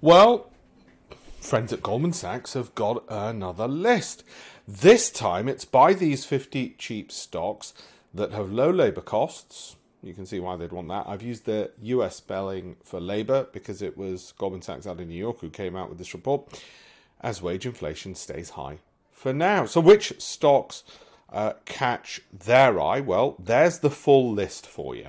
Well, friends at Goldman Sachs have got another list. This time it's by these 50 cheap stocks that have low labor costs. You can see why they'd want that. I've used the US spelling for labor because it was Goldman Sachs out in New York who came out with this report as wage inflation stays high for now. So, which stocks uh, catch their eye? Well, there's the full list for you.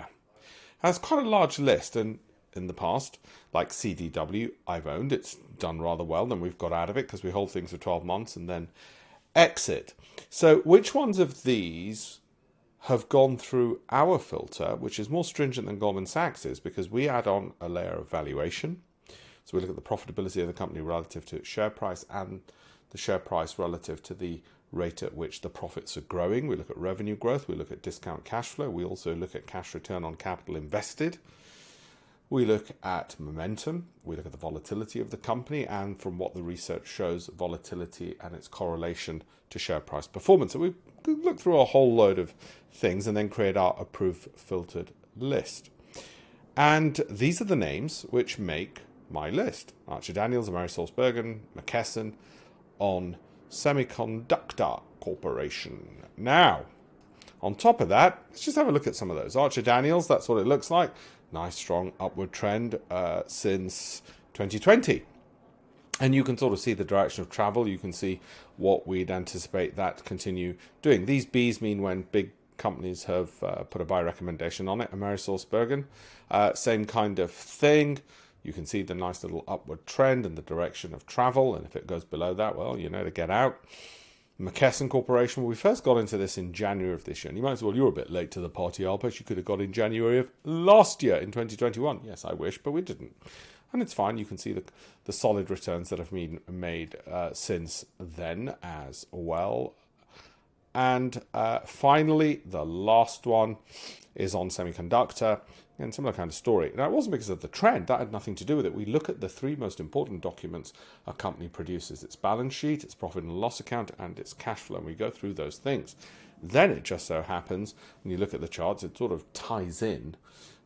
That's quite a large list, and in the past, like CDW, I've owned. It's done rather well. Then we've got out of it because we hold things for 12 months and then exit. So, which ones of these have gone through our filter, which is more stringent than Goldman Sachs is because we add on a layer of valuation. So, we look at the profitability of the company relative to its share price and the share price relative to the rate at which the profits are growing. We look at revenue growth, we look at discount cash flow, we also look at cash return on capital invested. We look at momentum, we look at the volatility of the company, and from what the research shows, volatility and its correlation to share price performance. So we look through a whole load of things and then create our approved filtered list. And these are the names which make my list Archer Daniels, AmerisourceBergen, McKesson on Semiconductor Corporation. Now, on top of that, let's just have a look at some of those. Archer Daniels, that's what it looks like. Nice strong upward trend uh, since 2020 and you can sort of see the direction of travel. You can see what we'd anticipate that continue doing. These b's mean when big companies have uh, put a buy recommendation on it amerisourcebergen uh, same kind of thing. You can see the nice little upward trend and the direction of travel. And if it goes below that well you know to get out McKesson Corporation. we first got into this in January of this year. And you might as well, you're a bit late to the party, Albert. You could have got in January of last year in 2021. Yes, I wish, but we didn't. And it's fine. You can see the, the solid returns that have been made uh, since then as well. And uh, finally, the last one is on semiconductor. And similar kind of story. Now, it wasn't because of the trend, that had nothing to do with it. We look at the three most important documents a company produces its balance sheet, its profit and loss account, and its cash flow. And we go through those things. Then it just so happens, when you look at the charts, it sort of ties in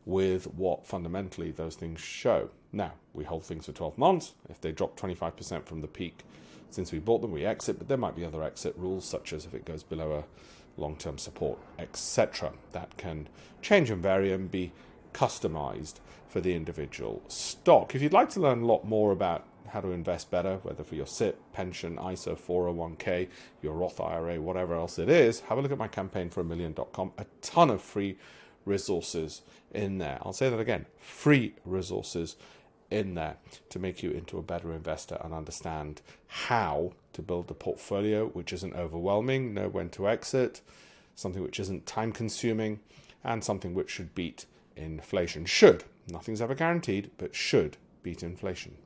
with what fundamentally those things show. Now, we hold things for 12 months. If they drop 25% from the peak since we bought them, we exit, but there might be other exit rules, such as if it goes below a long term support, etc. That can change and vary and be customized for the individual stock. If you'd like to learn a lot more about how to invest better, whether for your SIPP, pension, ISA, 401k, your Roth IRA, whatever else it is, have a look at my campaign for a million.com. A ton of free resources in there. I'll say that again free resources in there to make you into a better investor and understand how to build a portfolio which isn't overwhelming, know when to exit, something which isn't time consuming, and something which should beat inflation. Should. Nothing's ever guaranteed, but should beat inflation.